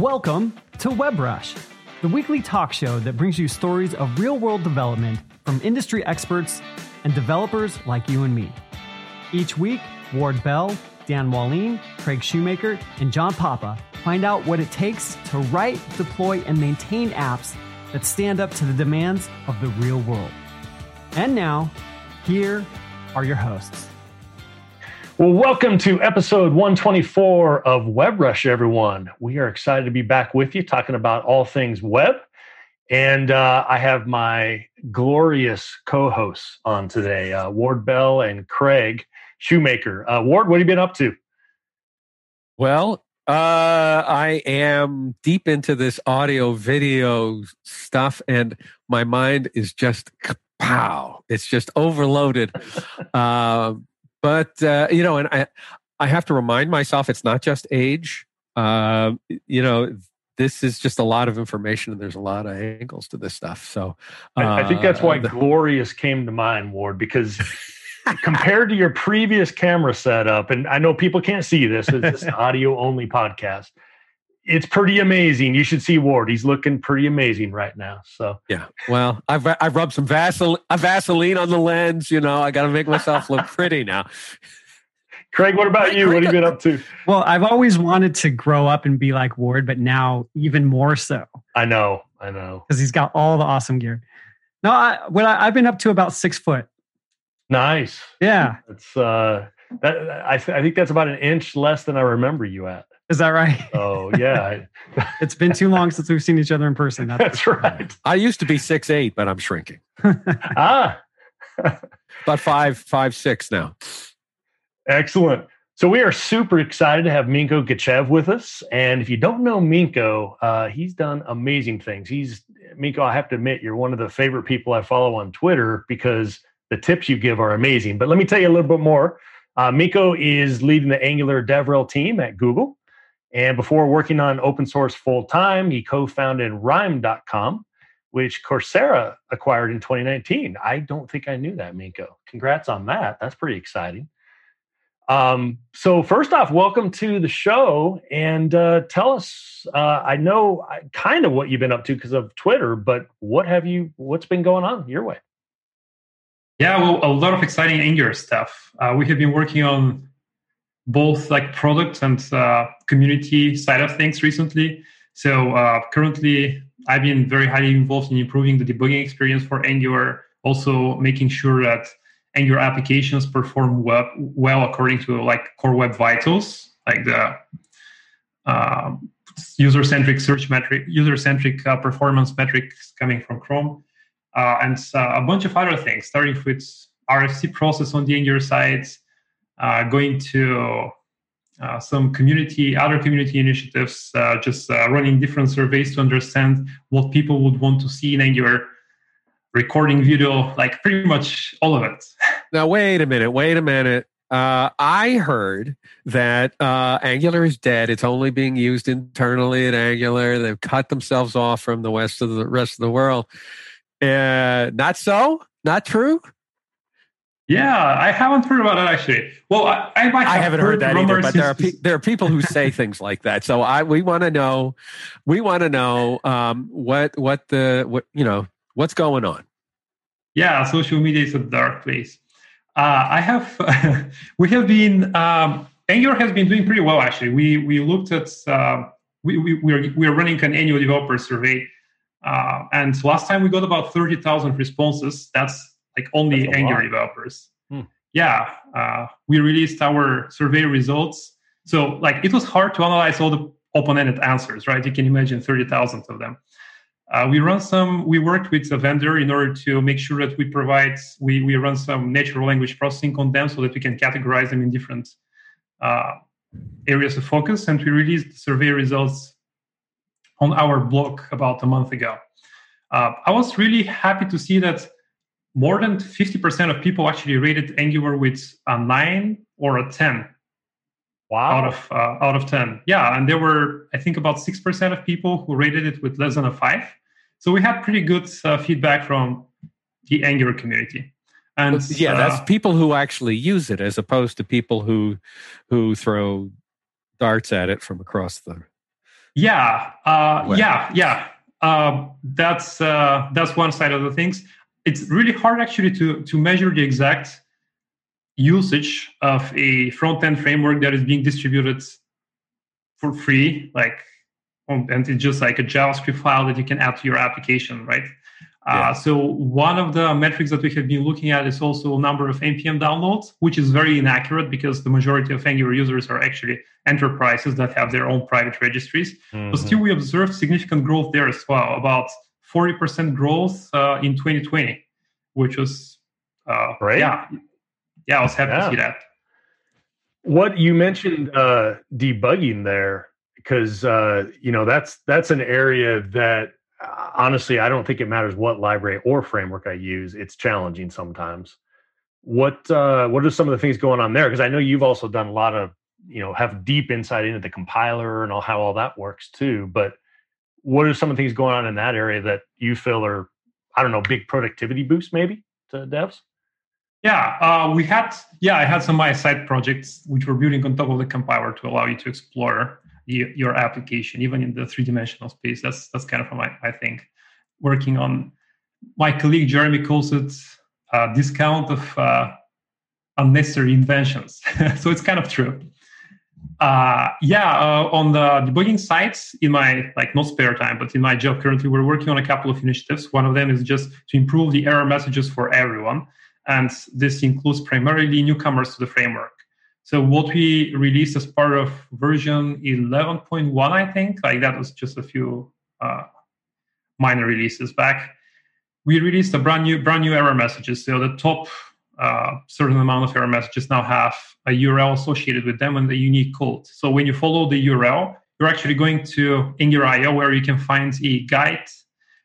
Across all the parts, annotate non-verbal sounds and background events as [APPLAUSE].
Welcome to WebRush, the weekly talk show that brings you stories of real world development from industry experts and developers like you and me. Each week, Ward Bell, Dan Wahlin, Craig Shoemaker, and John Papa find out what it takes to write, deploy, and maintain apps that stand up to the demands of the real world. And now, here are your hosts. Well, welcome to episode 124 of WebRush, everyone. We are excited to be back with you talking about all things web. And uh, I have my glorious co hosts on today, uh, Ward Bell and Craig Shoemaker. Uh, Ward, what have you been up to? Well, uh, I am deep into this audio video stuff, and my mind is just pow. It's just overloaded. [LAUGHS] uh, but uh, you know, and I I have to remind myself it's not just age. Uh, you know, this is just a lot of information, and there's a lot of angles to this stuff. So uh, I, I, think that's why the, glorious came to mind, Ward, because. compared to your previous camera setup, and I know people can't see this, it's an [LAUGHS] audio only podcast it's pretty amazing. You should see Ward. He's looking pretty amazing right now. So yeah. Well, I've I've rubbed some Vaseline, Vaseline on the lens. You know, I got to make myself look [LAUGHS] pretty now. Craig, what about you? What have you been up to? Well, I've always wanted to grow up and be like Ward, but now even more so. I know, I know, because he's got all the awesome gear. No, I, what I, have been up to about six foot. Nice. Yeah, it's uh, that I, th- I think that's about an inch less than I remember you at. Is that right? Oh yeah. [LAUGHS] it's been too long since we've seen each other in person. That's, that's right. I used to be six eight, but I'm shrinking. [LAUGHS] ah. [LAUGHS] About five, five, six now. Excellent. So we are super excited to have Minko Gechev with us. And if you don't know Minko, uh, he's done amazing things. He's Minko. I have to admit, you're one of the favorite people I follow on Twitter because the tips you give are amazing. But let me tell you a little bit more. Uh, Minko is leading the Angular DevRel team at Google. And before working on open source full time, he co founded Rhyme.com, which Coursera acquired in 2019. I don't think I knew that, Minko. Congrats on that. That's pretty exciting. Um, so, first off, welcome to the show and uh, tell us. Uh, I know kind of what you've been up to because of Twitter, but what have you? What's been going on your way? Yeah, well, a lot of exciting Angular stuff. Uh, we have been working on both like product and uh, community side of things recently. So uh, currently, I've been very highly involved in improving the debugging experience for Angular, also making sure that Angular applications perform well, well according to like core web vitals, like the uh, user-centric search metric, user-centric uh, performance metrics coming from Chrome, uh, and uh, a bunch of other things, starting with RFC process on the Angular side, uh, going to uh, some community, other community initiatives, uh, just uh, running different surveys to understand what people would want to see in Angular, recording video, like pretty much all of it. [LAUGHS] Now, wait a minute, wait a minute. Uh, I heard that uh, Angular is dead. It's only being used internally at Angular. They've cut themselves off from the rest of the rest of the world. not so. Not true. Yeah, I haven't heard about that actually. Well, I, I I haven't heard, heard that either, but there are pe- there are people who say things like that. So I we want to know, we want to know um, what what the what you know what's going on. Yeah, social media is a dark place. Uh, I have [LAUGHS] we have been um, Angular has been doing pretty well actually. We we looked at uh, we we we are, we are running an annual developer survey, uh, and last time we got about thirty thousand responses. That's like only Angular developers. Hmm. Yeah, uh, we released our survey results. So like it was hard to analyze all the open-ended answers, right? You can imagine 30,000 of them. Uh, we run some, we worked with a vendor in order to make sure that we provide, we, we run some natural language processing on them so that we can categorize them in different uh, areas of focus. And we released the survey results on our blog about a month ago. Uh, I was really happy to see that more than 50% of people actually rated Angular with a 9 or a 10. Wow. Out of uh, out of 10. Yeah, and there were I think about 6% of people who rated it with less than a 5. So we had pretty good uh, feedback from the Angular community. And yeah, uh, that's people who actually use it as opposed to people who who throw darts at it from across the Yeah, uh, yeah, yeah. Uh, that's uh, that's one side of the things. It's really hard actually to to measure the exact usage of a front end framework that is being distributed for free, like and it's just like a JavaScript file that you can add to your application, right? Uh, yeah. Uh, so one of the metrics that we have been looking at is also number of npm downloads, which is very inaccurate because the majority of Angular users are actually enterprises that have their own private registries. Mm-hmm. But still, we observed significant growth there as well, about 40% growth uh, in 2020, which was uh, right. Yeah, yeah, I was happy yeah. to see that. What you mentioned uh, debugging there, because uh, you know that's that's an area that honestly, I don't think it matters what library or framework I use. It's challenging sometimes. What uh, what are some of the things going on there? Because I know you've also done a lot of you know have deep insight into the compiler and all how all that works too. But what are some of the things going on in that area that you feel are I don't know big productivity boosts maybe to devs? Yeah, uh, we had yeah I had some my side projects which were building on top of the compiler to allow you to explore your application, even in the three dimensional space. That's that's kind of my I think working on. My colleague Jeremy calls it a discount of uh, unnecessary inventions. [LAUGHS] so it's kind of true. Uh, yeah, uh, on the debugging sites in my like not spare time, but in my job currently, we're working on a couple of initiatives. One of them is just to improve the error messages for everyone, and this includes primarily newcomers to the framework. So what we released as part of version 11.1, I think, like that was just a few uh, minor releases back. We released a brand new brand new error messages. So the top uh, certain amount of error messages now have a URL associated with them and a unique code. So when you follow the URL, you're actually going to in your Angular.io where you can find a guide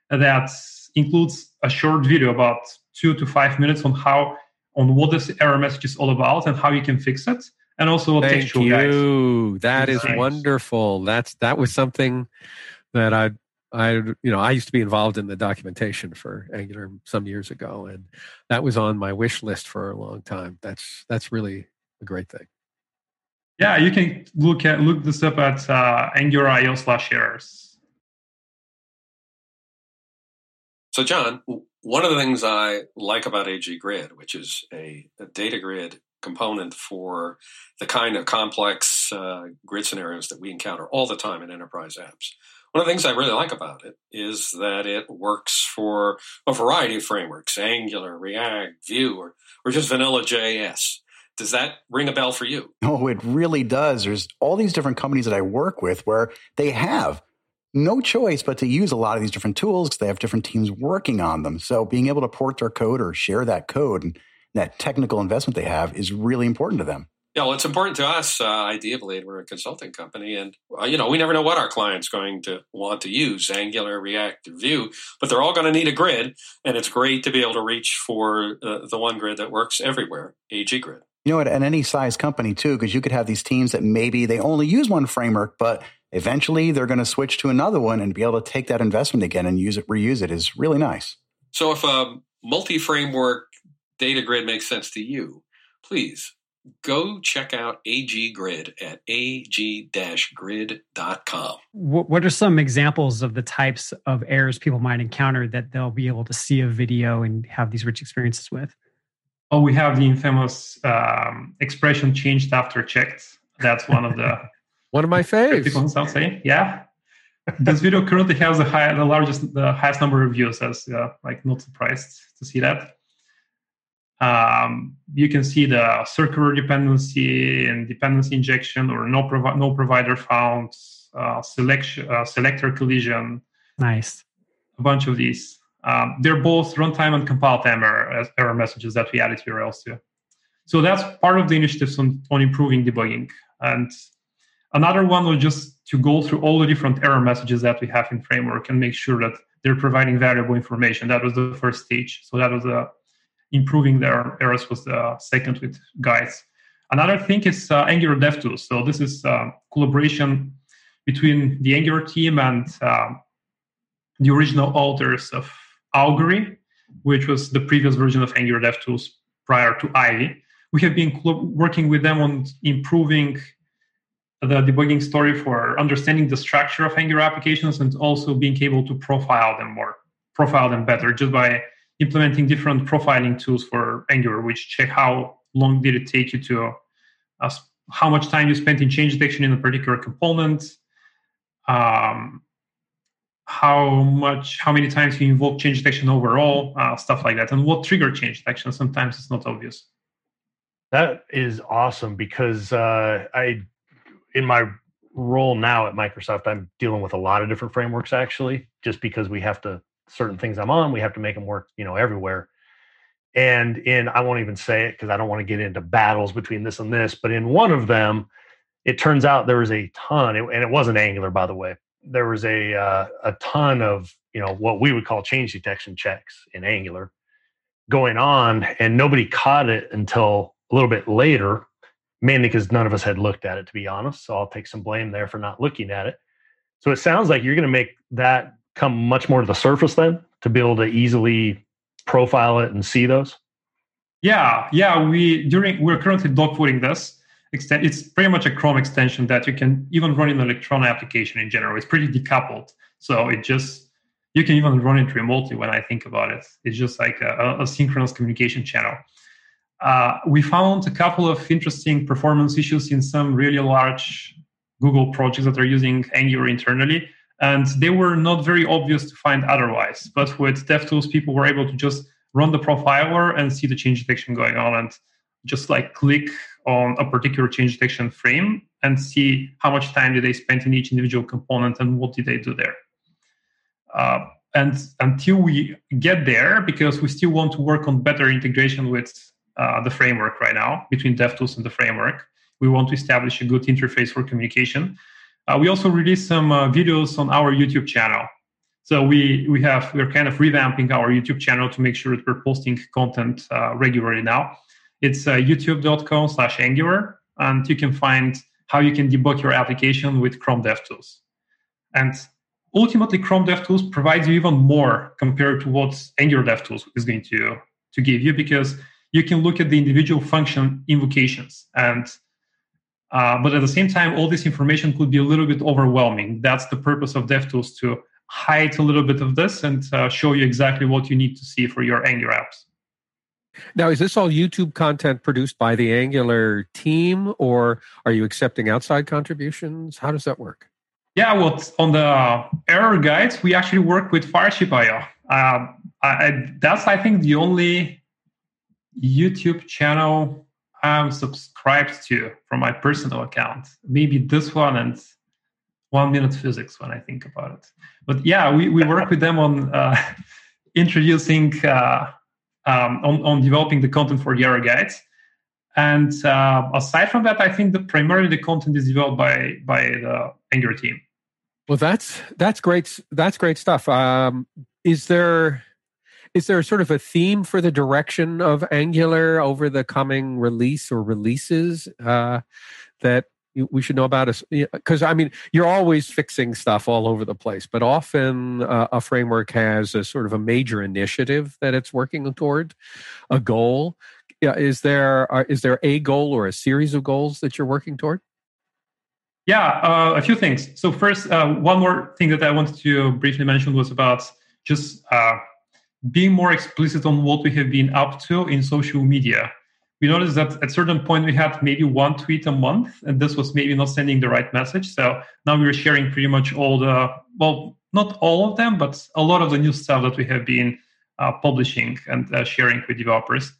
that includes a short video about two to five minutes on how on what this error message is all about and how you can fix it and also Thank textual you. Guides. That is nice. wonderful. That's that was something that I I you know I used to be involved in the documentation for Angular some years ago, and that was on my wish list for a long time. That's that's really a great thing. Yeah, you can look at look this up at uh, Angular.io slash errors. So, John, one of the things I like about AG Grid, which is a, a data grid component for the kind of complex uh, grid scenarios that we encounter all the time in enterprise apps. One of the things I really like about it is that it works for a variety of frameworks Angular, React, Vue, or, or just vanilla JS. Does that ring a bell for you? Oh, it really does. There's all these different companies that I work with where they have no choice but to use a lot of these different tools because they have different teams working on them. So being able to port their code or share that code and that technical investment they have is really important to them. Yeah, well, it's important to us. Uh, ideally, we're a consulting company, and uh, you know we never know what our client's going to want to use: Angular, React, or Vue. But they're all going to need a grid, and it's great to be able to reach for uh, the one grid that works everywhere: AG Grid. You know, at, at any size company too, because you could have these teams that maybe they only use one framework, but eventually they're going to switch to another one and be able to take that investment again and use it, reuse it is really nice. So if a multi-framework data grid makes sense to you, please go check out AG Grid at ag-grid.com. What are some examples of the types of errors people might encounter that they'll be able to see a video and have these rich experiences with? Oh, we have the infamous um, expression changed after checked. That's one of the [LAUGHS] one of my faves. Ones, I'll say, yeah. this video currently has the high, the largest, the highest number of views. As uh, like, not surprised to see that. Um, you can see the circular dependency and dependency injection or no, provi- no provider found, uh, selection, uh, selector collision. Nice. A bunch of these. Um, they're both runtime and compile time error, error messages that we added to URLs too. So that's part of the initiatives on, on improving debugging. And another one was just to go through all the different error messages that we have in framework and make sure that they're providing valuable information. That was the first stage. So that was a improving their errors was the second with guides. Another thing is uh, Angular DevTools. So this is uh, collaboration between the Angular team and uh, the original authors of Augury, which was the previous version of Angular DevTools prior to Ivy. We have been working with them on improving the debugging story for understanding the structure of Angular applications and also being able to profile them more, profile them better just by implementing different profiling tools for Angular, which check how long did it take you to, uh, how much time you spent in change detection in a particular component, um, how much, how many times you invoke change detection overall, uh, stuff like that, and what trigger change detection. Sometimes it's not obvious. That is awesome because uh, I, in my role now at Microsoft, I'm dealing with a lot of different frameworks actually, just because we have to certain things I'm on, we have to make them work, you know, everywhere. And in I won't even say it because I don't want to get into battles between this and this, but in one of them, it turns out there was a ton, and it wasn't Angular, by the way. There was a uh, a ton of you know what we would call change detection checks in Angular going on, and nobody caught it until a little bit later, mainly because none of us had looked at it, to be honest. So I'll take some blame there for not looking at it. So it sounds like you're going to make that come much more to the surface then to be able to easily profile it and see those. Yeah, yeah. We during we're currently dogfooding this. It's pretty much a Chrome extension that you can even run in an Electron application in general. It's pretty decoupled, so it just you can even run it remotely. When I think about it, it's just like a, a synchronous communication channel. Uh, we found a couple of interesting performance issues in some really large Google projects that are using Angular internally, and they were not very obvious to find otherwise. But with DevTools, people were able to just run the profiler and see the change detection going on, and just like click on a particular change detection frame and see how much time did they spend in each individual component and what did they do there. Uh, and until we get there, because we still want to work on better integration with uh, the framework right now between DevTools and the framework. We want to establish a good interface for communication. Uh, we also released some uh, videos on our YouTube channel. So we we have we're kind of revamping our YouTube channel to make sure that we're posting content uh, regularly now. It's uh, youtube.com/angular, and you can find how you can debug your application with Chrome DevTools. And ultimately, Chrome DevTools provides you even more compared to what Angular DevTools is going to to give you because you can look at the individual function invocations and uh, but at the same time all this information could be a little bit overwhelming. That's the purpose of devtools to hide a little bit of this and uh, show you exactly what you need to see for your angular apps. Now is this all youtube content produced by the angular team or are you accepting outside contributions? How does that work? Yeah well on the error guides we actually work with fireship.io uh, I, that's i think the only YouTube channel I'm subscribed to from my personal account. Maybe this one and One Minute Physics when I think about it. But yeah, we, we [LAUGHS] work with them on uh, [LAUGHS] introducing, uh, um, on, on developing the content for the error guides. And uh, aside from that, I think that primarily the content is developed by by the Angular team. Well, that's that's great. That's great stuff. Um, is there is there sort of a theme for the direction of Angular over the coming release or releases uh, that we should know about? Because I mean, you're always fixing stuff all over the place, but often uh, a framework has a sort of a major initiative that it's working toward, a goal. Yeah, is there uh, is there a goal or a series of goals that you're working toward? Yeah, uh, a few things. So first, uh, one more thing that I wanted to briefly mention was about just uh, being more explicit on what we have been up to in social media. We noticed that at certain point we had maybe one tweet a month, and this was maybe not sending the right message. So now we're sharing pretty much all the, well, not all of them, but a lot of the new stuff that we have been uh, publishing and uh, sharing with developers.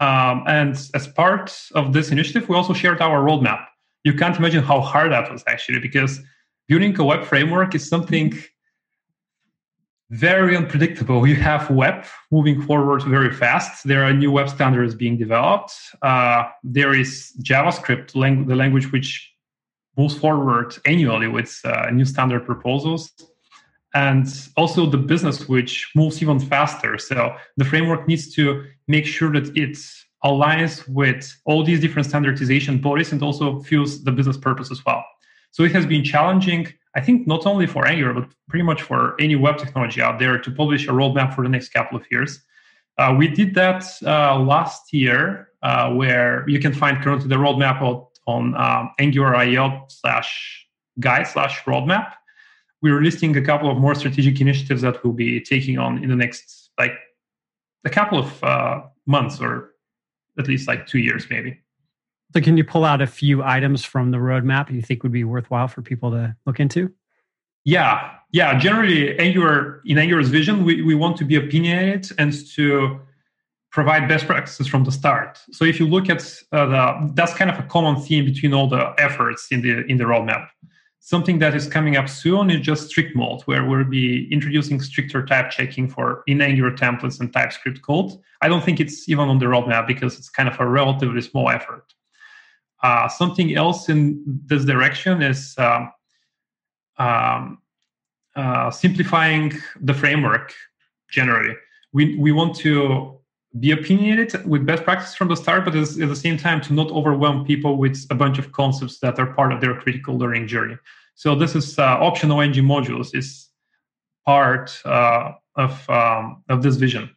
Um, and as part of this initiative, we also shared our roadmap. You can't imagine how hard that was actually, because building a web framework is something very unpredictable. You have web moving forward very fast. There are new web standards being developed. Uh, there is JavaScript, the language which moves forward annually with uh, new standard proposals. And also the business, which moves even faster. So the framework needs to make sure that it aligns with all these different standardization bodies and also fuels the business purpose as well. So it has been challenging I think not only for Angular, but pretty much for any web technology out there to publish a roadmap for the next couple of years. Uh, we did that uh, last year, uh, where you can find currently the roadmap on, um, Angular.io slash guide slash roadmap. We're listing a couple of more strategic initiatives that we'll be taking on in the next like a couple of uh, months or at least like two years maybe. So, can you pull out a few items from the roadmap you think would be worthwhile for people to look into? Yeah, yeah. Generally, Angular in Angular's vision, we, we want to be opinionated and to provide best practices from the start. So if you look at uh, the, that's kind of a common theme between all the efforts in the in the roadmap. Something that is coming up soon is just strict mode, where we'll be introducing stricter type checking for in Angular templates and TypeScript code. I don't think it's even on the roadmap because it's kind of a relatively small effort. Uh, something else in this direction is um, um, uh, simplifying the framework generally. We, we want to be opinionated with best practice from the start, but at the same time to not overwhelm people with a bunch of concepts that are part of their critical learning journey. So this is uh, optional ng modules is part uh, of um, of this vision.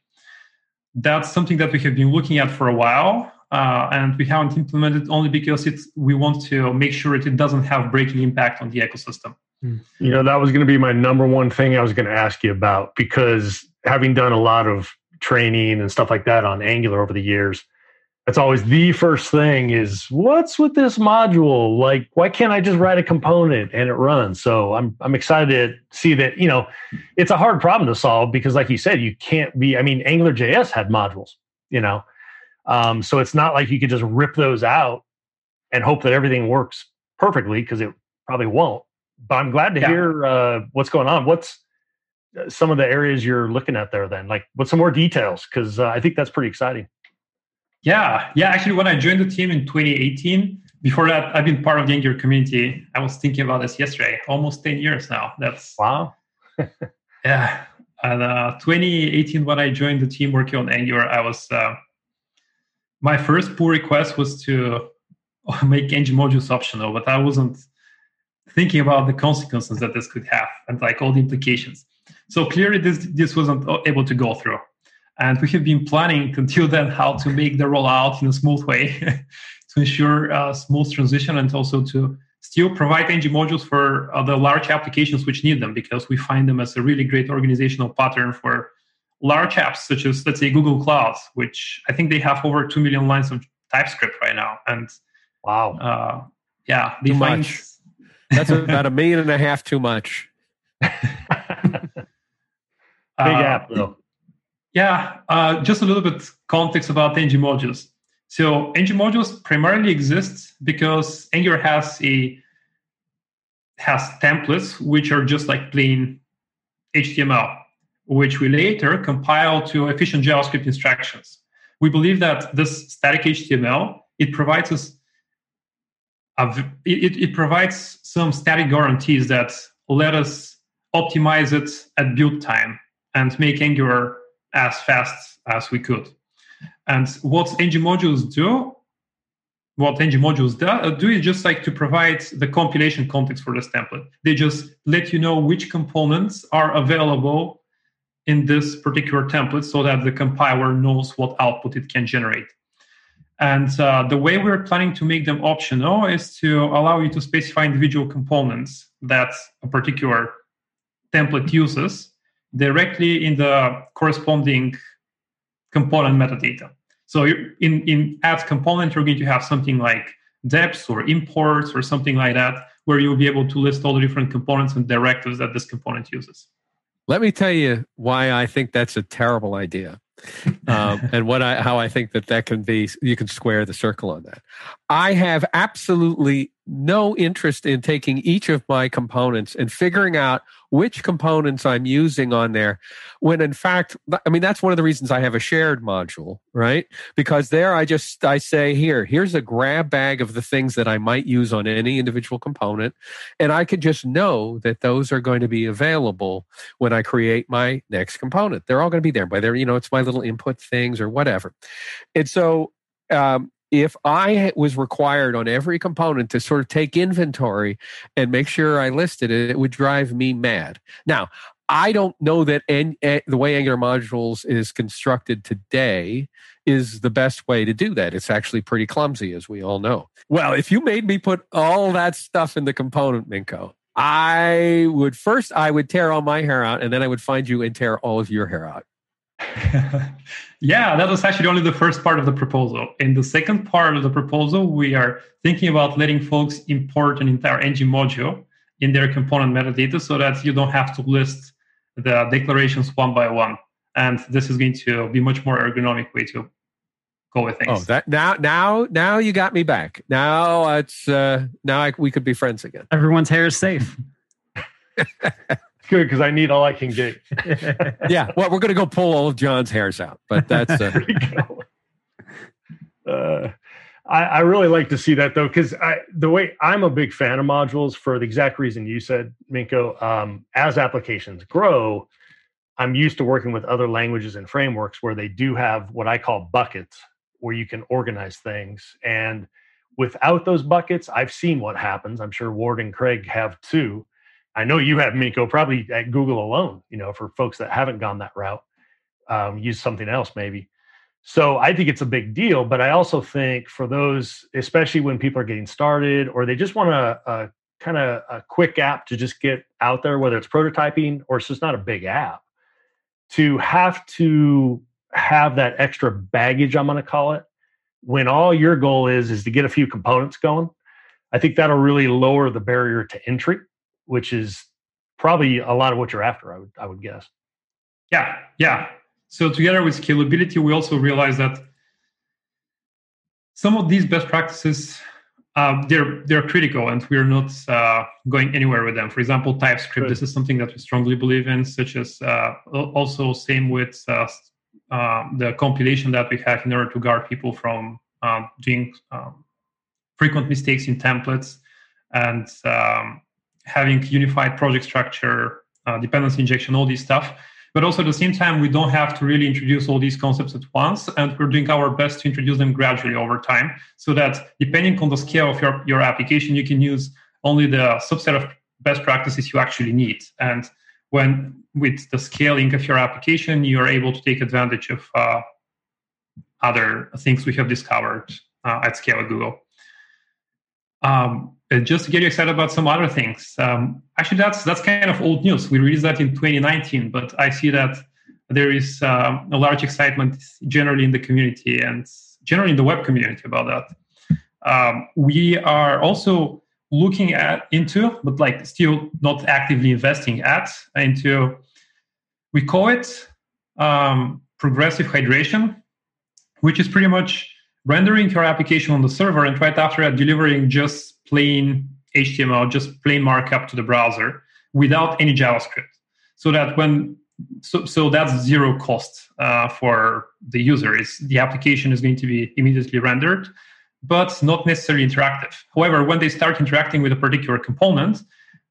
That's something that we have been looking at for a while, uh, and we haven't implemented only because it's we want to make sure that it doesn't have breaking impact on the ecosystem. You know, that was going to be my number one thing I was going to ask you about because having done a lot of training and stuff like that on Angular over the years, that's always the first thing is what's with this module? Like, why can't I just write a component and it runs? So I'm I'm excited to see that, you know, it's a hard problem to solve because like you said, you can't be, I mean, Angular JS had modules, you know. Um, so it's not like you could just rip those out and hope that everything works perfectly because it probably won't but I'm glad to yeah. hear uh, what's going on. What's uh, some of the areas you're looking at there then? Like, what's some more details? Because uh, I think that's pretty exciting. Yeah, yeah. Actually, when I joined the team in 2018, before that, I've been part of the Angular community. I was thinking about this yesterday. Almost 10 years now. That's wow. [LAUGHS] yeah. And uh, 2018, when I joined the team working on Angular, I was uh, my first pull request was to [LAUGHS] make ng modules optional, but I wasn't thinking about the consequences that this could have and like all the implications. So clearly, this this wasn't able to go through, and we have been planning [LAUGHS] until then how to make the rollout in a smooth way [LAUGHS] to ensure a smooth transition and also to still provide ng modules for uh, the large applications which need them because we find them as a really great organizational pattern for large apps such as let's say Google Cloud, which I think they have over two million lines of TypeScript right now, and wow, uh, yeah, they Too find. much that's about a million and a half too much. [LAUGHS] Big uh, app, though. Yeah, uh, just a little bit context about ng modules. So ng modules primarily exist because Angular has a has templates which are just like plain HTML, which we later compile to efficient JavaScript instructions. We believe that this static HTML it provides us it, it provides some static guarantees that let us optimize it at build time and make Angular as fast as we could. And what ng modules do, what ng modules do, uh, do is just like to provide the compilation context for this template. They just let you know which components are available in this particular template so that the compiler knows what output it can generate. And uh, the way we're planning to make them optional is to allow you to specify individual components that a particular template uses directly in the corresponding component metadata. So in, in add component, you're going to have something like deps or imports or something like that, where you'll be able to list all the different components and directives that this component uses. Let me tell you why I think that's a terrible idea um, [LAUGHS] and what I how I think that that can be you can square the circle on that. I have absolutely no interest in taking each of my components and figuring out which components I'm using on there. When in fact, I mean, that's one of the reasons I have a shared module, right? Because there I just, I say, here, here's a grab bag of the things that I might use on any individual component. And I could just know that those are going to be available when I create my next component. They're all going to be there. By there, you know, it's my little input things or whatever. And so, um, if I was required on every component to sort of take inventory and make sure I listed it, it would drive me mad. Now, I don't know that en- eh, the way Angular modules is constructed today is the best way to do that. It's actually pretty clumsy, as we all know. Well, if you made me put all that stuff in the component, Minko, I would first I would tear all my hair out, and then I would find you and tear all of your hair out. [LAUGHS] yeah, that was actually only the first part of the proposal. In the second part of the proposal, we are thinking about letting folks import an entire ng module in their component metadata so that you don't have to list the declarations one by one. And this is going to be much more ergonomic way to go with things. Oh, that now, now, now you got me back. Now it's uh, now I, we could be friends again. Everyone's hair is safe. [LAUGHS] Good because I need all I can get. [LAUGHS] yeah, well, we're going to go pull all of John's hairs out, but that's uh, [LAUGHS] uh, I, I, really like to see that though, because the way I'm a big fan of modules for the exact reason you said, Minko. Um, as applications grow, I'm used to working with other languages and frameworks where they do have what I call buckets, where you can organize things. And without those buckets, I've seen what happens. I'm sure Ward and Craig have too. I know you have Minko probably at Google alone. You know, for folks that haven't gone that route, um, use something else maybe. So I think it's a big deal, but I also think for those, especially when people are getting started or they just want a, a kind of a quick app to just get out there, whether it's prototyping or it's just not a big app, to have to have that extra baggage, I'm going to call it, when all your goal is is to get a few components going. I think that'll really lower the barrier to entry, which is probably a lot of what you're after. I would I would guess. Yeah, yeah, so together with scalability, we also realize that some of these best practices uh, they're they're critical, and we're not uh, going anywhere with them. For example, TypeScript. This is something that we strongly believe in. Such as uh, also same with uh, um, the compilation that we have in order to guard people from um, doing um, frequent mistakes in templates and um, having unified project structure, uh, dependency injection, all this stuff but also at the same time, we don't have to really introduce all these concepts at once. And we're doing our best to introduce them gradually over time so that depending on the scale of your, your application, you can use only the subset of best practices you actually need. And when with the scaling of your application, you're able to take advantage of uh, other things we have discovered uh, at scale at Google. Um, just to get you excited about some other things. Um, actually, that's that's kind of old news. We released that in 2019, but I see that there is um, a large excitement generally in the community and generally in the web community about that. Um, we are also looking at into, but like still not actively investing at into. We call it um, progressive hydration, which is pretty much rendering your application on the server and right after that delivering just plain HTML, just plain markup to the browser without any JavaScript. So that when so, so that's zero cost uh, for the user. Is the application is going to be immediately rendered, but not necessarily interactive. However, when they start interacting with a particular component,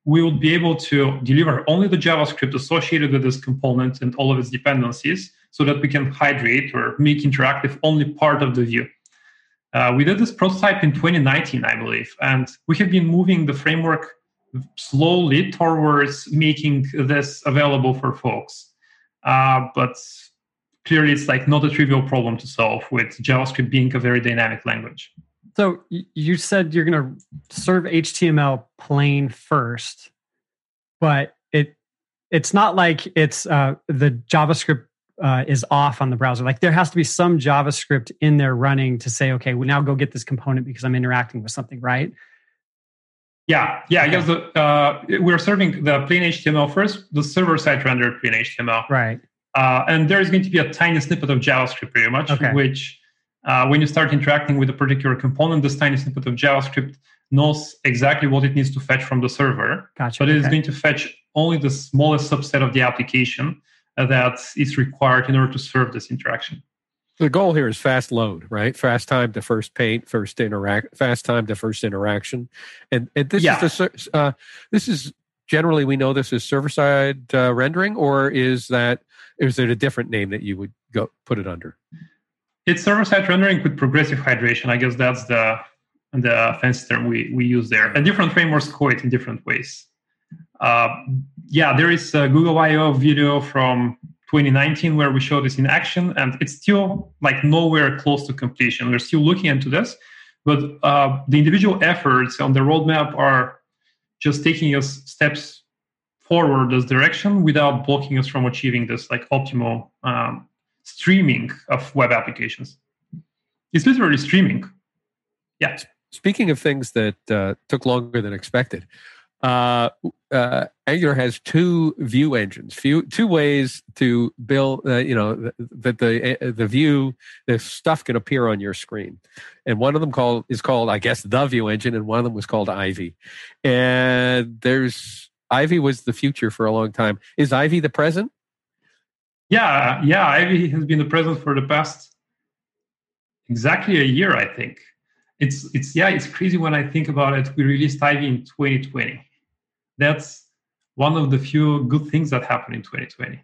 we will be able to deliver only the JavaScript associated with this component and all of its dependencies, so that we can hydrate or make interactive only part of the view. Uh, we did this prototype in 2019, I believe, and we have been moving the framework slowly towards making this available for folks. Uh, but clearly, it's like not a trivial problem to solve with JavaScript being a very dynamic language. So you said you're going to serve HTML plain first, but it it's not like it's uh, the JavaScript uh, is off on the browser. Like there has to be some JavaScript in there running to say, okay, well, now go get this component because I'm interacting with something, right? Yeah, yeah. Okay. The, uh, we're serving the plain HTML first, the server side rendered plain HTML, right? Uh, and there is going to be a tiny snippet of JavaScript, pretty much, okay. which uh, when you start interacting with a particular component, this tiny snippet of JavaScript knows exactly what it needs to fetch from the server. Gotcha. But it okay. is going to fetch only the smallest subset of the application that is required in order to serve this interaction. The goal here is fast load, right? Fast time to first paint, first interact, fast time to first interaction, and and this yeah. is the uh, this is generally we know this is server side uh, rendering, or is that is it a different name that you would go put it under? It's server side rendering with progressive hydration. I guess that's the the fancy term we we use there. And different frameworks call it in different ways. Uh, yeah, there is a Google I/O video from 2019 where we show this in action, and it's still like nowhere close to completion. We're still looking into this, but uh, the individual efforts on the roadmap are just taking us steps forward this direction without blocking us from achieving this like optimal um, streaming of web applications. It's literally streaming. Yeah. Speaking of things that uh, took longer than expected, uh, uh, Angular has two view engines, few, two ways to build. Uh, you know that the uh, the view, the stuff can appear on your screen, and one of them called is called, I guess, the view engine, and one of them was called Ivy. And there's Ivy was the future for a long time. Is Ivy the present? Yeah, yeah. Ivy has been the present for the past exactly a year, I think. It's it's yeah, it's crazy when I think about it. We released Ivy in 2020 that's one of the few good things that happened in 2020.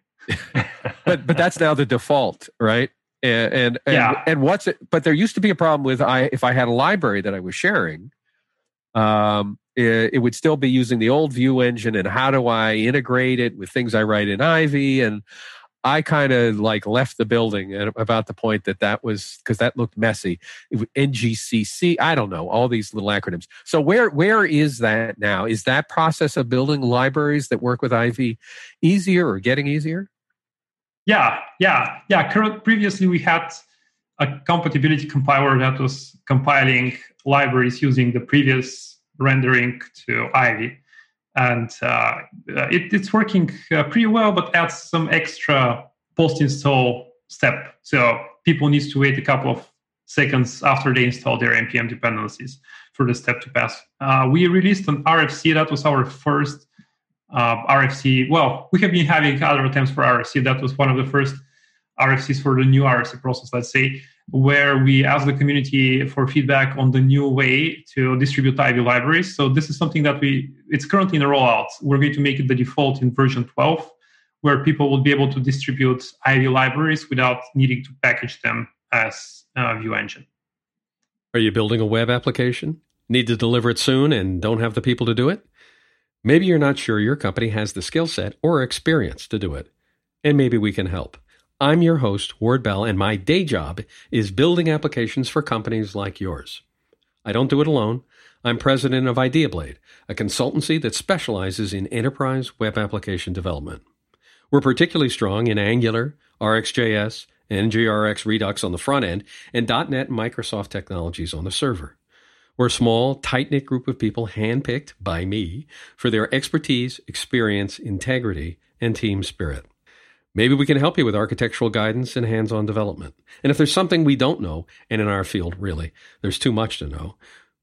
[LAUGHS] but but that's now the default, right? And and and, yeah. and what's it? But there used to be a problem with I if I had a library that I was sharing, um, it, it, would still be using the old View engine. And how do I integrate it with things I write in Ivy? And I kind of like left the building at about the point that that was because that looked messy. NGCC, I don't know all these little acronyms. So where where is that now? Is that process of building libraries that work with Ivy easier or getting easier? Yeah, yeah, yeah. Previously, we had a compatibility compiler that was compiling libraries using the previous rendering to Ivy and uh, it, it's working uh, pretty well, but adds some extra post-install step. So people need to wait a couple of seconds after they install their npm dependencies for the step to pass. Uh, we released an RFC. That was our first uh, RFC. Well, we have been having other attempts for RFC. That was one of the first RFCs for the new RFC process, let's say where we ask the community for feedback on the new way to distribute Ivy libraries. So this is something that we it's currently in a rollout. We're going to make it the default in version 12, where people will be able to distribute Ivy libraries without needing to package them as a View engine. Are you building a web application? Need to deliver it soon and don't have the people to do it? Maybe you're not sure your company has the skill set or experience to do it, and maybe we can help. I'm your host, Ward Bell, and my day job is building applications for companies like yours. I don't do it alone. I'm president of IdeaBlade, a consultancy that specializes in enterprise web application development. We're particularly strong in Angular, RxJS, NGRX Redux on the front end, and .NET and Microsoft technologies on the server. We're a small, tight knit group of people handpicked by me for their expertise, experience, integrity, and team spirit. Maybe we can help you with architectural guidance and hands on development. And if there's something we don't know, and in our field, really, there's too much to know,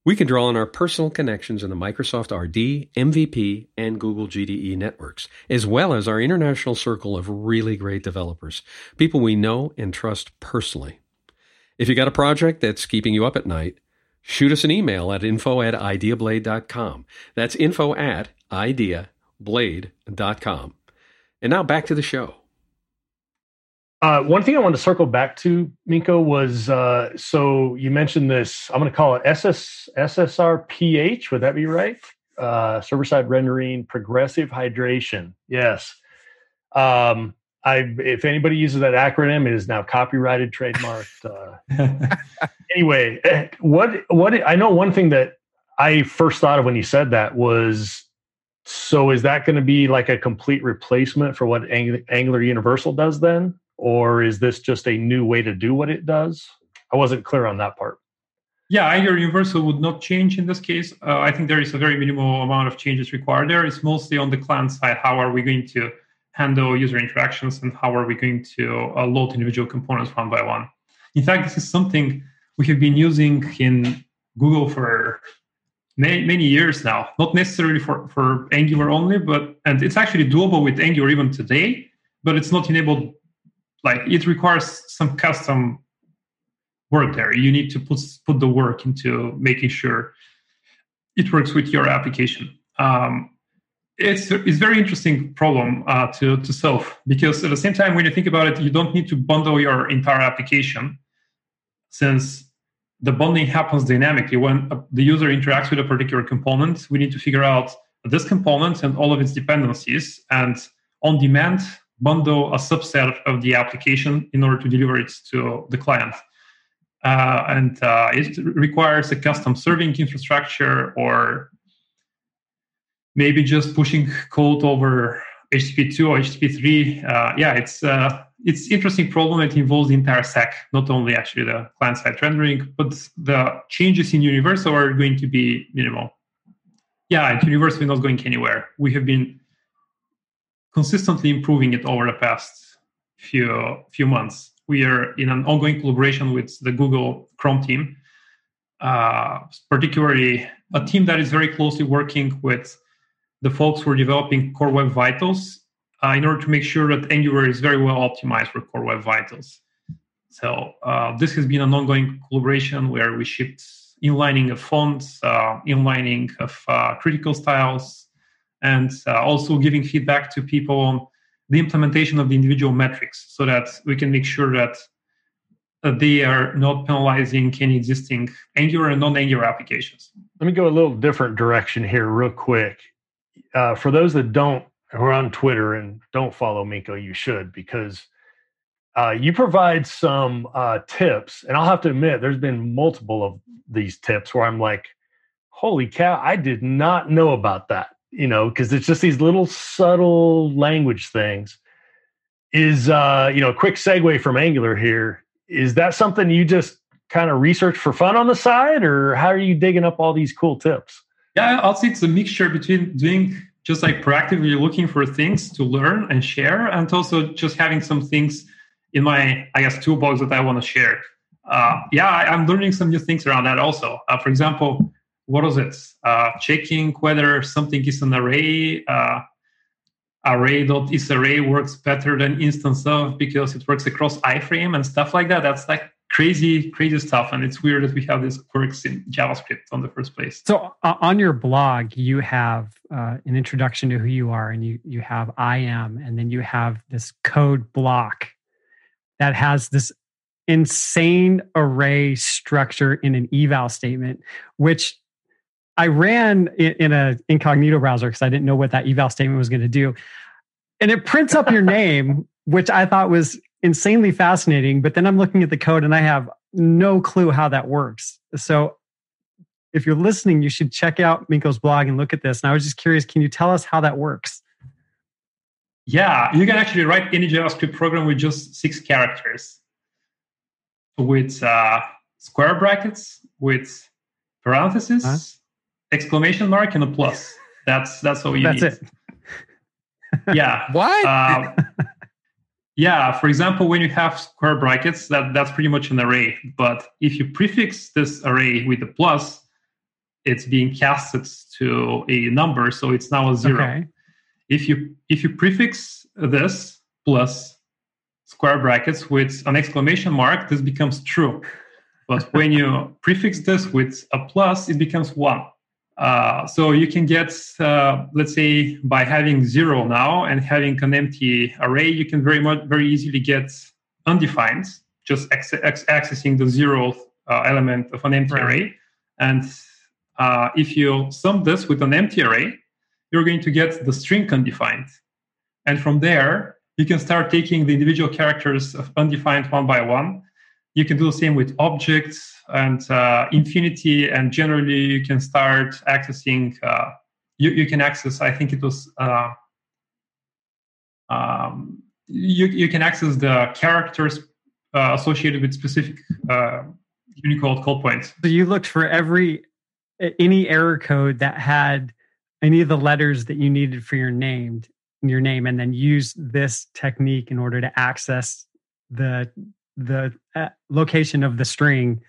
we can draw on our personal connections in the Microsoft RD, MVP, and Google GDE networks, as well as our international circle of really great developers, people we know and trust personally. If you got a project that's keeping you up at night, shoot us an email at info at ideablade.com. That's info at ideablade.com. And now back to the show. Uh, one thing I wanted to circle back to, Minko, was uh, so you mentioned this. I'm going to call it SS, SSRPH. Would that be right? Uh, server side rendering, progressive hydration. Yes. Um, I if anybody uses that acronym, it is now copyrighted, trademarked. Uh, [LAUGHS] anyway, what what I know one thing that I first thought of when you said that was so is that going to be like a complete replacement for what Angular Universal does then? Or is this just a new way to do what it does? I wasn't clear on that part. Yeah, Angular Universal would not change in this case. Uh, I think there is a very minimal amount of changes required there. It's mostly on the client side. How are we going to handle user interactions and how are we going to uh, load individual components one by one? In fact, this is something we have been using in Google for many, many years now. Not necessarily for, for Angular only, but and it's actually doable with Angular even today, but it's not enabled like it requires some custom work there. You need to put put the work into making sure it works with your application. Um, it's it's very interesting problem uh, to to solve because at the same time when you think about it, you don't need to bundle your entire application since the bundling happens dynamically when the user interacts with a particular component. We need to figure out this component and all of its dependencies and on demand bundle a subset of the application in order to deliver it to the client. Uh, and uh, it requires a custom serving infrastructure or maybe just pushing code over HTTP2 or HTTP3. Uh, yeah, it's uh, it's interesting problem. It involves the entire stack, not only actually the client side rendering, but the changes in Universal are going to be minimal. Yeah, and Universal is not going anywhere. We have been consistently improving it over the past few few months. We are in an ongoing collaboration with the Google Chrome team, uh, particularly a team that is very closely working with the folks who are developing Core Web Vitals uh, in order to make sure that Angular is very well optimized for Core Web Vitals. So uh, this has been an ongoing collaboration where we shipped inlining of fonts, uh, inlining of uh, critical styles, and uh, also giving feedback to people on the implementation of the individual metrics so that we can make sure that they are not penalizing any existing Angular and non-Angular applications. Let me go a little different direction here, real quick uh, for those that don't who are on Twitter and don't follow Minko, you should because uh, you provide some uh, tips, and I'll have to admit, there's been multiple of these tips where I'm like, "Holy cow! I did not know about that." You know, because it's just these little subtle language things. Is uh, you know, a quick segue from Angular here. Is that something you just kind of research for fun on the side, or how are you digging up all these cool tips? Yeah, I'll say it's a mixture between doing just like proactively looking for things to learn and share, and also just having some things in my, I guess, toolbox that I want to share. Uh, yeah, I, am learning some new things around that also. Uh, for example, what was it? Uh, checking whether something is an array. Uh, array.isArray works better than instance of because it works across iframe and stuff like that. That's like crazy, crazy stuff. And it's weird that we have these quirks in JavaScript on the first place. So uh, on your blog, you have uh, an introduction to who you are, and you you have I am, and then you have this code block that has this insane array structure in an eval statement, which I ran in, in a incognito browser because I didn't know what that eval statement was going to do, and it prints up your [LAUGHS] name, which I thought was insanely fascinating. But then I'm looking at the code and I have no clue how that works. So if you're listening, you should check out Minko's blog and look at this. And I was just curious, can you tell us how that works? Yeah, you can actually write any JavaScript program with just six characters, with uh, square brackets, with parentheses, huh? Exclamation mark, and a plus. That's that's all you that's need. That's it. [LAUGHS] yeah. What? Uh, yeah, for example, when you have square brackets, that, that's pretty much an array. But if you prefix this array with a plus, it's being casted to a number, so it's now a zero. Okay. If you if you prefix this plus square brackets with an exclamation mark, this becomes true. But when you prefix this with a plus, it becomes one. Uh, so you can get, uh, let's say, by having zero now and having an empty array, you can very much very easily get undefined, just ex- ex- accessing the zero uh, element of an empty right. array. And uh, if you sum this with an empty array, you're going to get the string undefined. And from there, you can start taking the individual characters of undefined one by one you can do the same with objects and uh, infinity, and generally you can start accessing. Uh, you, you can access. I think it was. Uh, um, you you can access the characters uh, associated with specific uh, Unicode code points. So you looked for every any error code that had any of the letters that you needed for your name, your name, and then use this technique in order to access the the uh, location of the string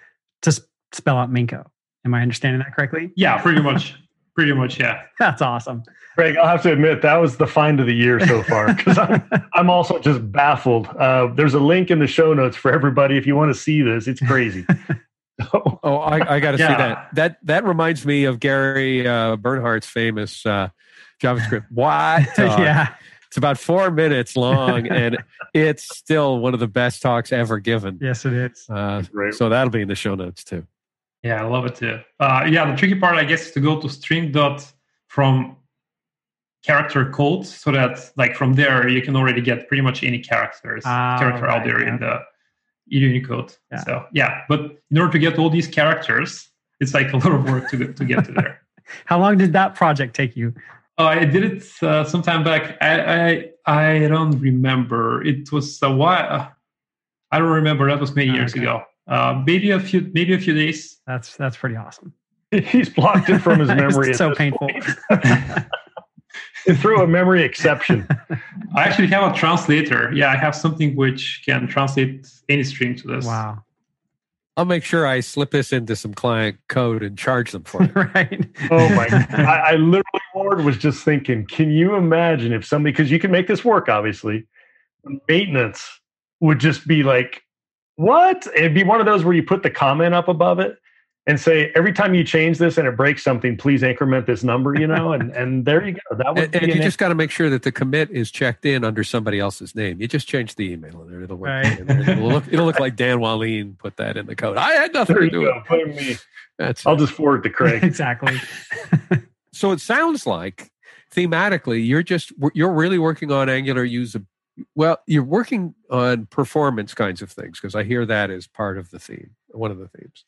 to sp- spell out Minko. Am I understanding that correctly? Yeah, pretty much. pretty much, yeah. [LAUGHS] That's awesome. Greg, I'll have to admit that was the find of the year so far because I'm, [LAUGHS] I'm also just baffled. Uh, there's a link in the show notes for everybody if you want to see this. It's crazy. [LAUGHS] oh, I, I got to yeah. see that. That that reminds me of Gary uh, Bernhardt's famous uh, JavaScript. What? yeah. It's about four minutes long, [LAUGHS] and it's still one of the best talks ever given. Yes, it is. Uh, so that'll be in the show notes too. Yeah, I love it too. Uh, yeah, the tricky part, I guess, is to go to string dot from character code so that like from there you can already get pretty much any characters Ah, character out there yeah. in the Unicode. Yeah. So yeah, but in order to get all these characters, it's like a lot of work to to get to there. [LAUGHS] How long did that project take you? Uh, I did it uh, some time back. I, I I don't remember. It was a while. I don't remember. That was many Ah, years okay. ago. Uh, maybe a few maybe a few days. That's that's pretty awesome. [LAUGHS] He's blocked it from his [LAUGHS] memory. It's so painful. point. [LAUGHS] Through a memory exception. I actually have a translator. Yeah, I have something which can translate any string to this. wow. I'll make sure I slip this into some client code and charge them for it. [LAUGHS] right. Oh my! [LAUGHS] I, I literally, Ward was just thinking. Can you imagine if somebody? Because you can make this work, obviously. Maintenance would just be like, what? It'd be one of those where you put the comment up above it and say, every time you change this and it breaks something, please increment this number. You know, and and there you go. That would And, be and you an just got to make sure that the commit is checked in under somebody else's name. You just change the email and it'll work. Right. It'll look, it'll look like Dan Wahlin put that in the code. I had nothing There to you do go. with it. Blame me. That's I'll just forward it to Craig. [LAUGHS] exactly. so it sounds like thematically you're just you're really working on angular usability well you're working on performance kinds of things because i hear that as part of the theme one of the themes.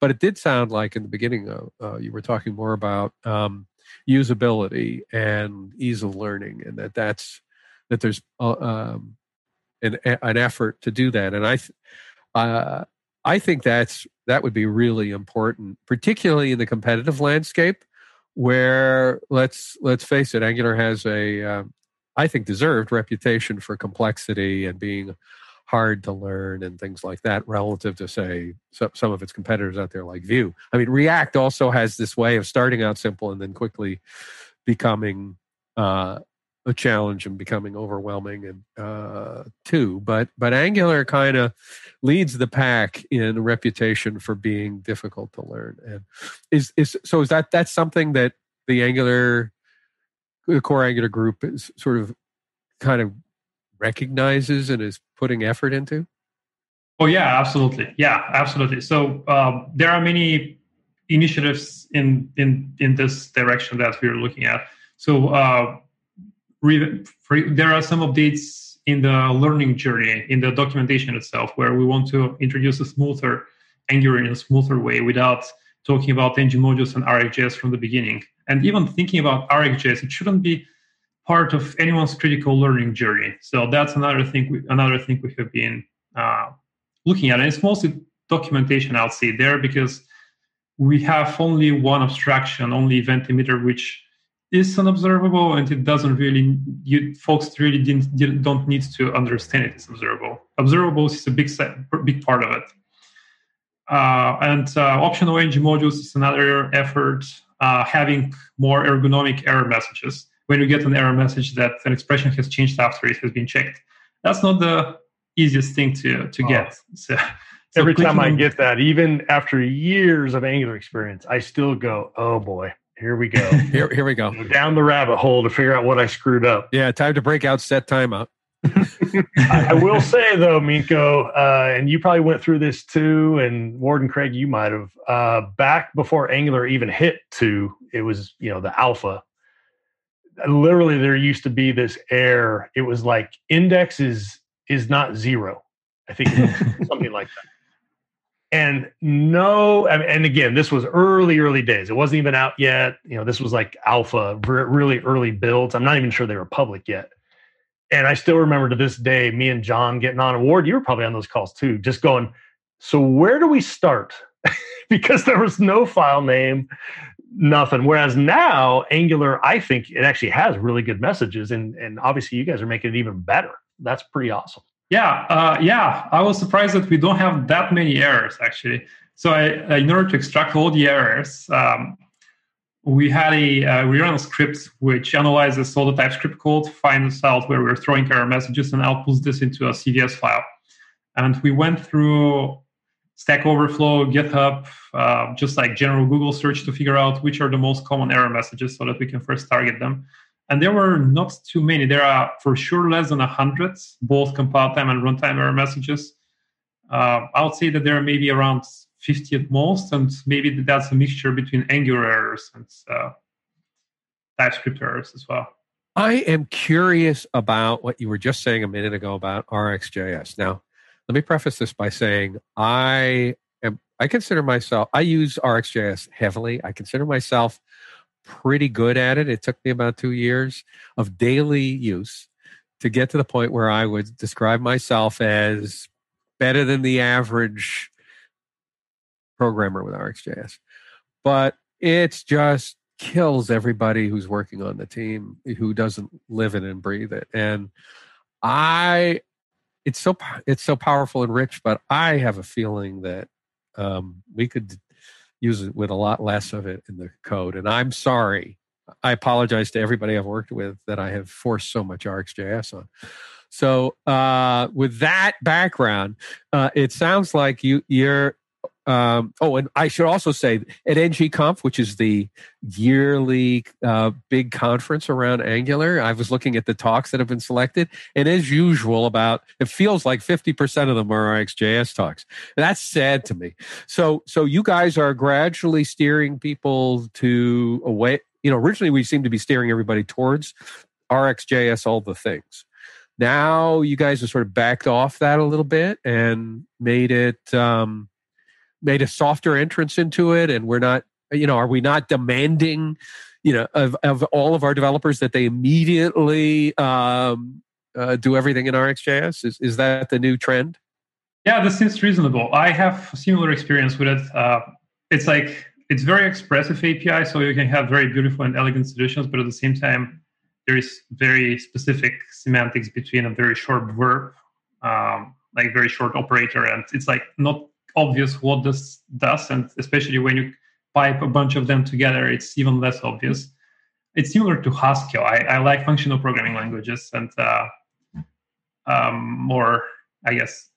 But it did sound like in the beginning uh, uh, you were talking more about um, usability and ease of learning and that that's that there's uh, um, an, an effort to do that. And i th- uh, i think that's that would be really important particularly in the competitive landscape where let's let's face it angular has a um, i think deserved reputation for complexity and being hard to learn and things like that relative to say some, of its competitors out there like vue. I mean react also has this way of starting out simple and then quickly becoming uh, a challenge and becoming overwhelming and uh, too. But but angular kind of leads the pack in reputation for being difficult to learn. And is is so is that that's something that the angular the core angular group is sort of kind of recognizes and is putting effort into Oh yeah, absolutely. Yeah, absolutely. So um, there are many initiatives in in in this direction that we're looking at. So uh, re- for, there are some updates in the learning journey in the documentation itself, where we want to introduce a smoother Angular in a smoother way without talking about ng modules and RxJS from the beginning. And even thinking about RxJS, it shouldn't be part of anyone's critical learning journey. So that's another thing. We, another thing we have been uh, looking at, and it's mostly documentation. I'll say there because we have only one abstraction, only event emitter, which is unobservable, and it doesn't really. You folks really didn't, don't need to understand it as observable. Observables is a big big part of it. Uh, and uh, optional ng modules is another effort. Uh, having more ergonomic error messages when you get an error message that an expression has changed after it has been checked. That's not the easiest thing to to Oh. get. [LAUGHS] So, so Every time I get that, even after years of Angular experience, I still go, "Oh boy, here we go." [LAUGHS] here here we go Go down the rabbit hole to figure out what I screwed up. yeah time to break out set timeout [LAUGHS] I I will [LAUGHS] say though, Minko, uh, and you probably went through this too, and Ward and Craig, you might have. Uh, back before Angular even hit two, it was you know the alpha. Literally, there used to be this error. It was like index is is not zero. I think [LAUGHS] something like that. And no, and again, this was early, early days. It wasn't even out yet. You know, this was like alpha, really early builds. I'm not even sure they were public yet. And I still remember to this day, me and John getting on a ward. You were probably on those calls too, just going, so where do we start? [LAUGHS] because there was no file name, nothing. Whereas now, Angular, I think it actually has really good messages. And, and obviously, you guys are making it even better. That's pretty awesome. Yeah, uh, yeah. I was surprised that we don't have that many errors actually. So I, in order to extract all the errors, um, we had a uh, a script which analyzes all the TypeScript code, finds out where we're throwing error messages, and outputs this into a CVS file. And we went through Stack Overflow, GitHub, uh, just like general Google search to figure out which are the most common error messages so that we can first target them. And there were not too many. There are for sure less than 100, both compile time and runtime error messages. Uh, I would say that there are maybe around 50 at most, and maybe that's a mixture between Angular errors and uh, TypeScript errors as well. I am curious about what you were just saying a minute ago about RxJS. Now, let me preface this by saying I am I consider myself I use RxJS heavily. I consider myself pretty good at it. It took me about 2 years of daily use to get to the point where I would describe myself as better than the average programmer with RxJS. But it's just kills everybody who's working on the team who doesn't live it and breathe it. And I, it's so it's so powerful and rich, but I have a feeling that um, we could use it with a lot less of it in the code. And I'm sorry. I apologize to everybody I've worked with that I have forced so much RxJS on. So, uh, with that background, uh, it sounds like you you're um, oh, and I should also say at NGConf, which is the yearly uh, big conference around Angular, I was looking at the talks that have been selected, and as usual, about it feels like fifty percent of them are RxJS talks. That's sad to me. So, so you guys are gradually steering people to away. You know, originally we seemed to be steering everybody towards RxJS, all the things. Now you guys have sort of backed off that a little bit and made it. Um, made a softer entrance into it and we're not you know are we not demanding you know of, of all of our developers that they immediately um, uh, do everything in rxjs is, is that the new trend? Yeah this seems reasonable. I have similar experience with it. Uh, it's like it's very expressive api so you can have very beautiful and elegant solutions but at the same time there is very specific semantics between a very short verb um, like very short operator and it's like not obvious what this does, and especially when you pipe a bunch of them together, it's even less obvious. It's similar to Haskell. I, I like functional programming languages and uh, um, more, I guess,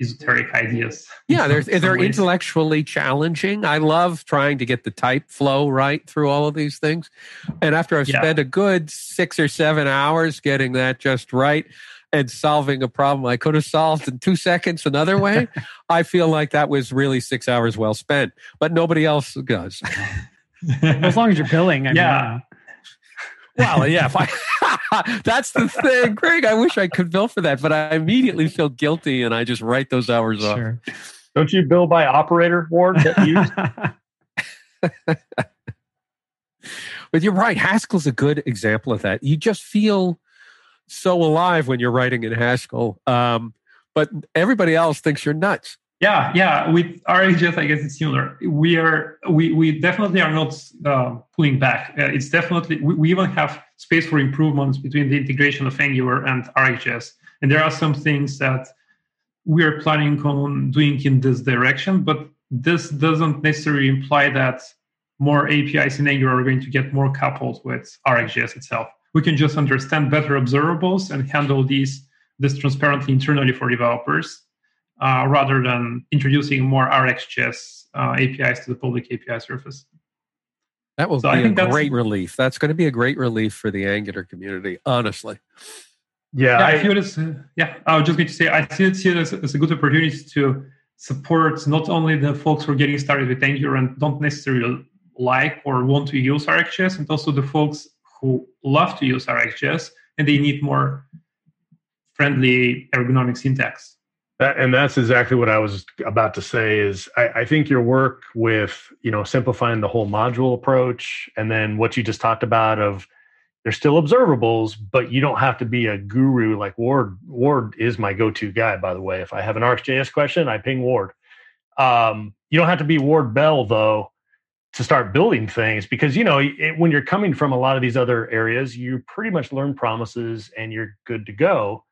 esoteric ideas. Yeah, they're [LAUGHS] they're ways. intellectually challenging. I love trying to get the type flow right through all of these things. And after I've yeah. spent a good six or seven hours getting that just right, and solving a problem I could have solved in two seconds another way, [LAUGHS] I feel like that was really six hours well spent. But nobody else does. [LAUGHS] as long as you're billing, I yeah. Mean, well, yeah. If I, [LAUGHS] that's the thing, Greg. I wish I could bill for that, but I immediately feel guilty, and I just write those hours sure. off. Don't you bill by operator, Ward? That but you're right. Haskell's a good example of that. You just feel so alive when you're writing in Haskell. Um, but everybody else thinks you're nuts. Yeah, yeah. With RxJS, I guess it's similar. We are we we definitely are not uh, pulling back. Uh, it's definitely we, we, even have space for improvements between the integration of Angular and RxJS. And there are some things that we are planning on doing in this direction, but this doesn't necessarily imply that more APIs in Angular are going to get more coupled with RxJS itself we can just understand better observables and handle these this transparently internally for developers uh, rather than introducing more RxJS uh, APIs to the public API surface. That will so be a great relief. That's going to be a great relief for the Angular community, honestly. Yeah, yeah I, I feel this. Uh, yeah, I was just going to say I see it, see it as, as a good opportunity to support not only the folks who are getting started with Angular and don't necessarily like or want to use RxJS, and also the folks who love to use RxJS and they need more friendly ergonomic syntax. That, and that's exactly what I was about to say. Is I, I, think your work with you know simplifying the whole module approach, and then what you just talked about of they're still observables, but you don't have to be a guru like Ward. Ward is my go-to guy, by the way. If I have an RxJS question, I ping Ward. Um, you don't have to be Ward Bell though to start building things because you know it, when you're coming from a lot of these other areas you pretty much learn promises and you're good to go.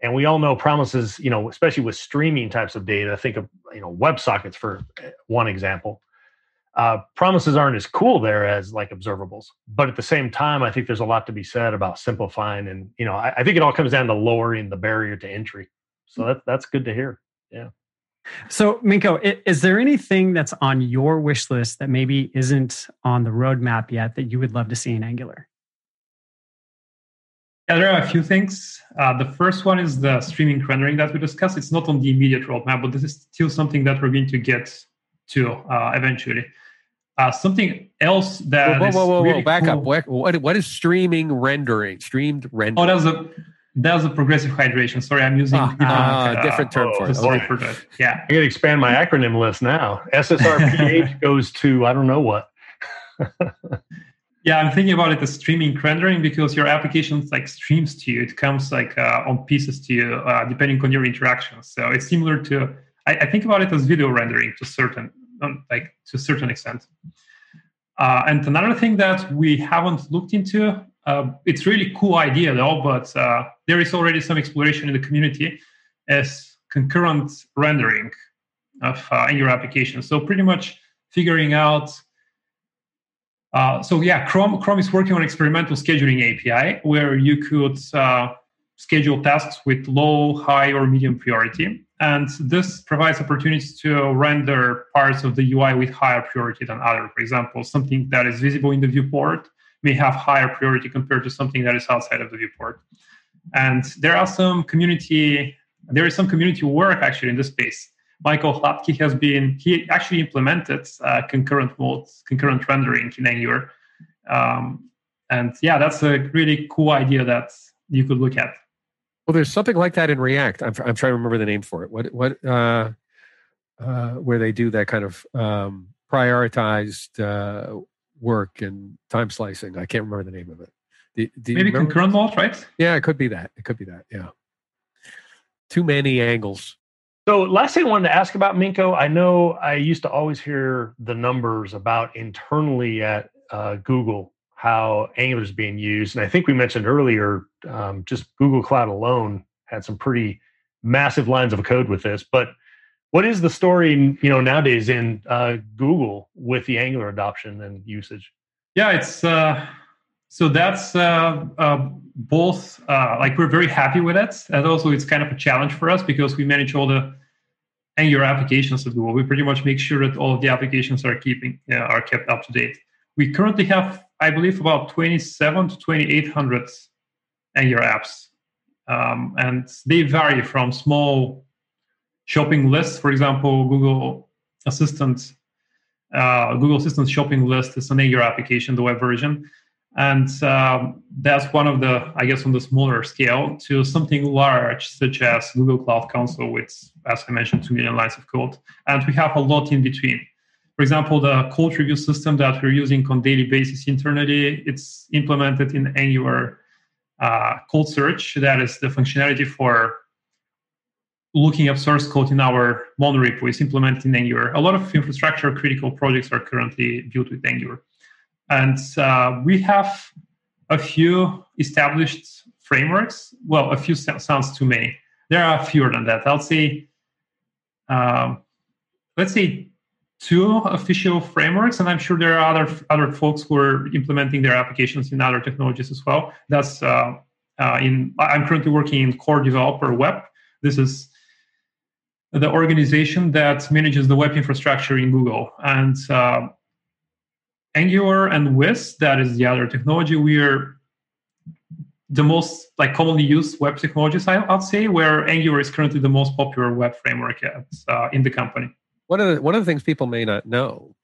And we all know promises you know especially with streaming types of data think of you know WebSockets for eh, one example uh, promises aren't as cool there as like observables. But at the same time i think there's a lot to be said about simplifying and you know i, I think it all comes down to lowering the barrier to entry. So that's that's good to hear. Yeah so, Minko, is there anything that's on your wish list that maybe isn't on the roadmap yet that you would love to see in Angular? Yeah, there are a few things. Uh, the first one is the streaming rendering that we discussed. It's not on the immediate roadmap, but this is still something that we're going to get to uh, eventually. Uh, something else that whoa, whoa, whoa, whoa, really back cool. up. What, what, what is streaming rendering? Streamed rendering? Oh, rendering. that's a that's a progressive hydration. Sorry, I'm using Ah, different, ah, uh, different term oh, for it. sorry Okay. for that. Yeah. I can expand my acronym list now. SSRPH [LAUGHS] goes to I don't know what. [LAUGHS] Yeah, I'm thinking about it as streaming rendering because your application like streams to you. It comes like uh, on pieces to you, uh, depending on your interactions. So it's similar to I, I think about it as video rendering to certain um, like to a certain extent. Uh, and another thing that we haven't looked into, uh, it's really cool idea though, but uh, there is already some exploration in the community as concurrent rendering of uh, in your application. So pretty much figuring out uh, so yeah, Chrome Chrome is working on experimental scheduling API where you could uh, schedule tasks with low, high, or medium priority, and this provides opportunities to render parts of the UI with higher priority than other. For example, something that is visible in the viewport may have higher priority compared to something that is outside of the viewport. And there are some community there is some community work actually in this space. Michael Hladky has been, he actually implemented uh, concurrent modes, concurrent rendering in Angular. Um, and yeah, that's a really cool idea that you could look at. Well, there's something like that in React. I'm, I'm trying to remember the name for it. What what uh, uh, where they do that kind of um, prioritized uh, work and time slicing. I can't remember the name of it. Do, do Maybe remember? concurrent mode, right? Yeah, it could be that. It could be that. Yeah. Too many angles. So, last thing I wanted to ask about Minko, I know I used to always hear the numbers about internally at uh, Google how Angular is being used, and I think we mentioned earlier um, just Google Cloud alone had some pretty massive lines of code with this. But what is the story, you know, nowadays in uh, Google with the Angular adoption and usage? Yeah, it's uh, so that's uh, uh, both uh, like we're very happy with it, and also it's kind of a challenge for us because we manage all the Angular applications at Google. We pretty much make sure that all of the applications are keeping uh, are kept up to date. We currently have, I believe, about twenty-seven to twenty-eight hundred Angular apps, um, and they vary from small shopping lists, for example, Google Assistant uh, Google Assistant shopping list is an Angular application, the web version. And um, that's one of the, I guess, on the smaller scale to something large, such as Google Cloud Console, with, as I mentioned, 2 million lines of code. And we have a lot in between. For example, the code review system that we're using on daily basis internally, it's implemented in Angular uh, code search. That is the functionality for looking up source code in our monorepo is implemented in Angular. A lot of infrastructure critical projects are currently built with Angular. And uh, we have a few established frameworks. Well, a few sounds too many. There are fewer than that. I'll say, um, let's say two official frameworks, and I'm sure there are other other folks who are implementing their applications in other technologies as well. That's uh, uh, in. I'm currently working in Core Developer Web. This is the organization that manages the web infrastructure in Google. And uh, Angular and Wiz, that is the other technology, we're the most like commonly used web technologies, I, would say, where Angular is currently the most popular web framework at, uh, in the company. One of the one of the things people may not know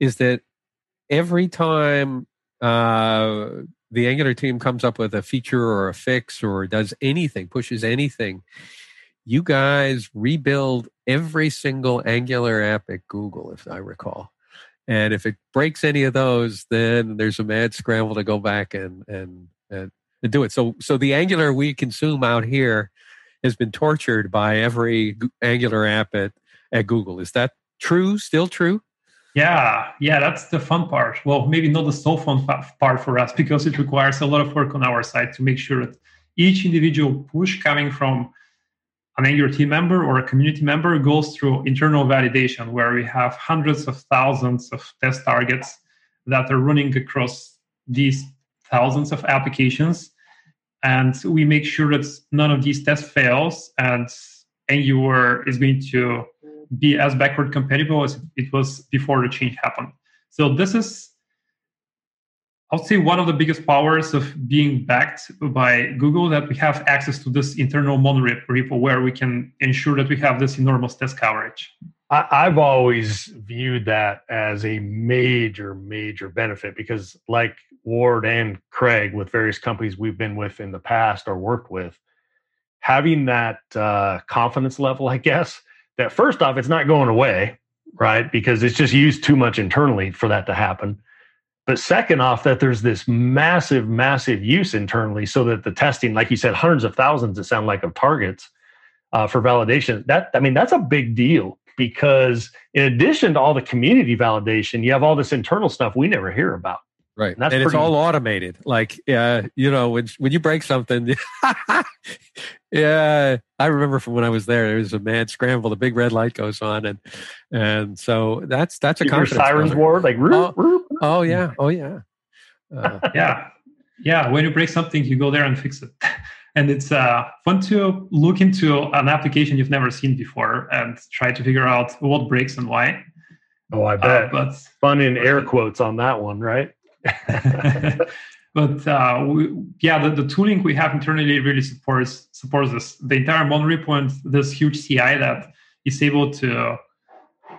is that every time uh, the Angular team comes up with a feature or a fix or does anything, pushes anything, you guys rebuild every single Angular app at Google, if I recall. And if it breaks any of those, then there's a mad scramble to go back and and and, and do it. So so the Angular we consume out here has been tortured by every Angular app at at Google. Is that true? Still true? Yeah, yeah, that's the fun part. Well, maybe not the so fun part for us [LAUGHS] because it requires a lot of work on our side to make sure that each individual push coming from an Angular team member or a community member goes through internal validation where we have hundreds of thousands of test targets that are running across these thousands of applications. And we make sure that none of these tests fails and Angular is going to be as backward compatible as it was before the change happened. So this is I would say one of the biggest powers of being backed by Google that we have access to this internal monorepo where we can ensure that we have this enormous test coverage. I, have always viewed that as a major, major benefit because, like Ward and Craig, with various companies we've been with in the past or worked with, having that uh, confidence level, I guess, that first off, it's not going away, right? Because it's just used too much internally for that to happen. But second off, that there's this massive, massive use internally so that the testing, like you said, hundreds of thousands, it sound like, of targets uh, for validation. That, I mean, that's a big deal because in addition to all the community validation, you have all this internal stuff we never hear about. Right. And, and it's all automated. Like, yeah, you know, when when you break something, [LAUGHS] yeah, I remember from when I was there, there was a mad scramble. The big red light goes on, and and so that's that's a Your sirens war, like oh, oh, yeah, oh yeah, uh, yeah, yeah. When you break something, you go there and fix it, [LAUGHS] and it's uh, fun to look into an application you've never seen before and try to figure out what breaks and why. Oh, I bet. Uh, but fun in air quotes on that one, right? [LAUGHS] but uh, we, yeah, the, the, tooling we have internally really supports supports this. The entire monorepo and this huge CI that is able to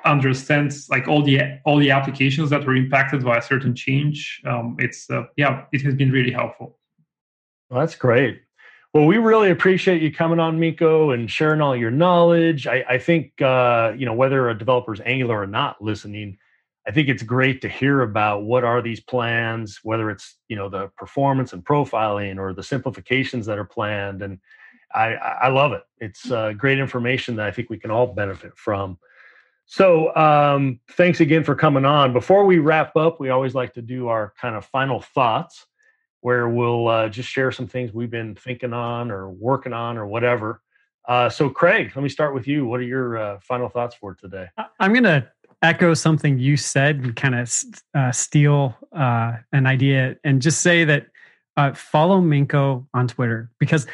understand like all the all the applications that were impacted by a certain change. Um, it's uh, yeah, it has been really helpful. Well, that's great. Well, we really appreciate you coming on, Minko, and sharing all your knowledge. I, I think uh, you know whether a developer's Angular or not listening I think it's great to hear about what are these plans, whether it's you know the performance and profiling or the simplifications that are planned, and I, I love it. It's uh, great information that I think we can all benefit from. So um, thanks again for coming on. Before we wrap up, we always like to do our kind of final thoughts, where we'll uh, just share some things we've been thinking on or working on or whatever. Uh, so, Craig, let me start with you. What are your uh, final thoughts for today? I'm going to echo something you said and kind of uh, steal uh, an idea and just say that uh, follow Minko on Twitter because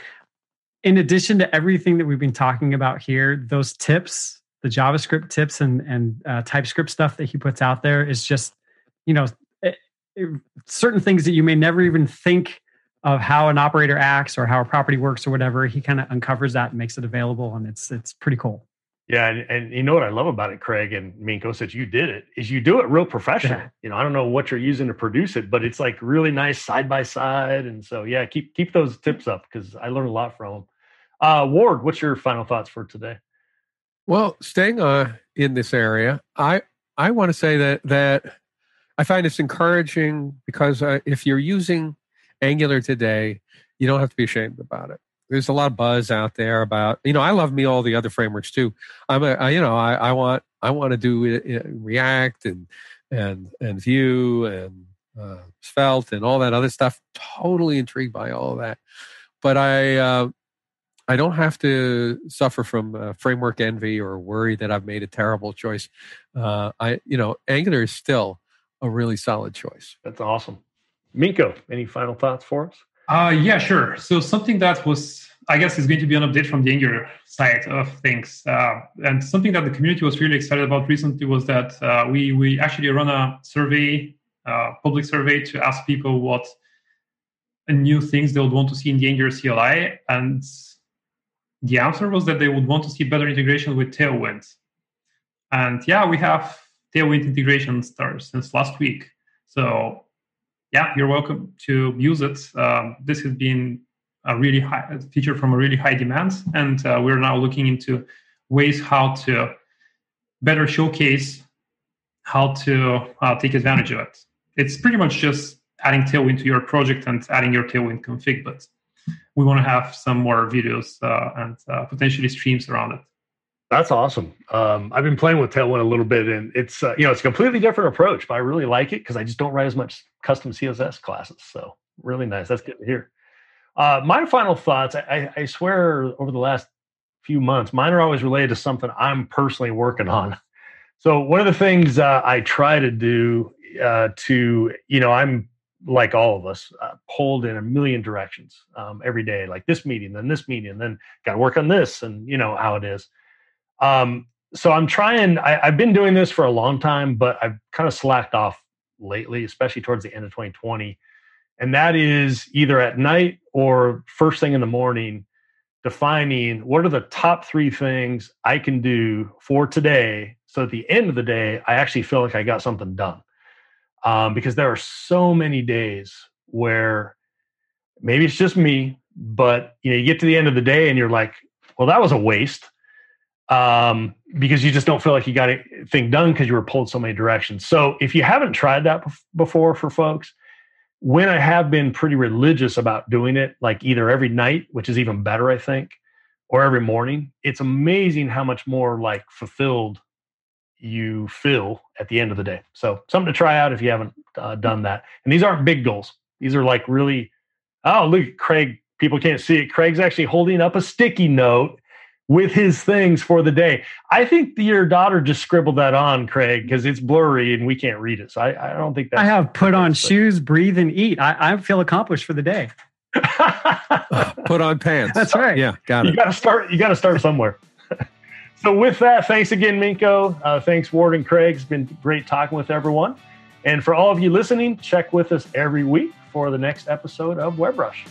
in addition to everything that we've been talking about here, those tips, the JavaScript tips and and uh, TypeScript stuff that he puts out there is just you know it, it, certain things that you may never even think of how an operator acts or how a property works or whatever. He kind of uncovers that and makes it available, and it's it's pretty cool. Yeah, and, and you know what I love about it, Craig and Minko, since you did it, is you do it real professional. Yeah. You know, I don't know what you're using to produce it, but it's like really nice side by side. And so, yeah, keep keep those tips up because I learned a lot from them. Uh, Ward, what's your final thoughts for today? Well, staying uh, in this area, I I want to say that that I find it's encouraging because uh, if you're using Angular today, you don't have to be ashamed about it there's a lot of buzz out there about you know I love me all the other frameworks too. I'm a I, you know I, I want I want to do it, it, React and and and Vue and uh, Svelte and all that other stuff. Totally intrigued by all that, but I uh, I don't have to suffer from uh, framework envy or worry that I've made a terrible choice. Uh, I you know Angular is still a really solid choice. That's awesome. Minko, any final thoughts for us? Uh, yeah, sure. So something that was, I guess, is going to be an update from the Angular side of things, uh, and something that the community was really excited about recently was that uh, we we actually run a survey, uh, public survey, to ask people what new things they would want to see in the Angular CLI, and the answer was that they would want to see better integration with Tailwind. And yeah, we have Tailwind integration stars since last week. So yeah, you're welcome to use it. Um, this has been a really high feature from a really high demand, and uh, we're now looking into ways how to better showcase how to uh, take advantage of it. It's pretty much just adding Tailwind to your project and adding your Tailwind config, but we want to have some more videos uh, and uh, potentially streams around it. That's awesome. Um, I've been playing with Tailwind a little bit, and it's uh, you know it's a completely different approach, but I really like it because I just don't write as much custom CSS classes. So really nice. That's good to hear. Uh, my final thoughts. I, I, swear, over the last few months, mine are always related to something I'm personally working on. So one of the things uh, I try to do uh, to you know I'm like all of us uh, pulled in a million directions um, every day, like this meeting, then this meeting, then got to work on this, and you know how it is. Um, so I'm trying. I, I've been doing this for a long time, but I've kind of slacked off lately, especially towards the end of 2020. And that is either at night or first thing in the morning defining what are the top three things I can do for today. So at the end of the day, I actually feel like I got something done. Um, because there are so many days where maybe it's just me, but you know, you get to the end of the day and you're like, well, that was a waste. Um, because you just don't feel like you got anything done because you were pulled so many directions. So if you haven't tried that before for folks, when I have been pretty religious about doing it, like either every night, which is even better, I think, or every morning, it's amazing how much more like fulfilled you feel at the end of the day. So something to try out if you haven't uh, done that. And these aren't big goals. These are like really, oh, look Craig. People can't see it. Craig's actually holding up a sticky note with his things for the day. I think your daughter just scribbled that on, Craig, because it's blurry and we can't read it. So I, I don't think that. I have put on shoes, breathe, and eat. I, I feel accomplished for the day. [LAUGHS] put on pants. That's right. Yeah, got it. You got to start. You got to start somewhere. So with that, thanks again, Minko. Uh, thanks, Ward and Craig. It's been great talking with everyone. And for all of you listening, check with us every week for the next episode of WebRush.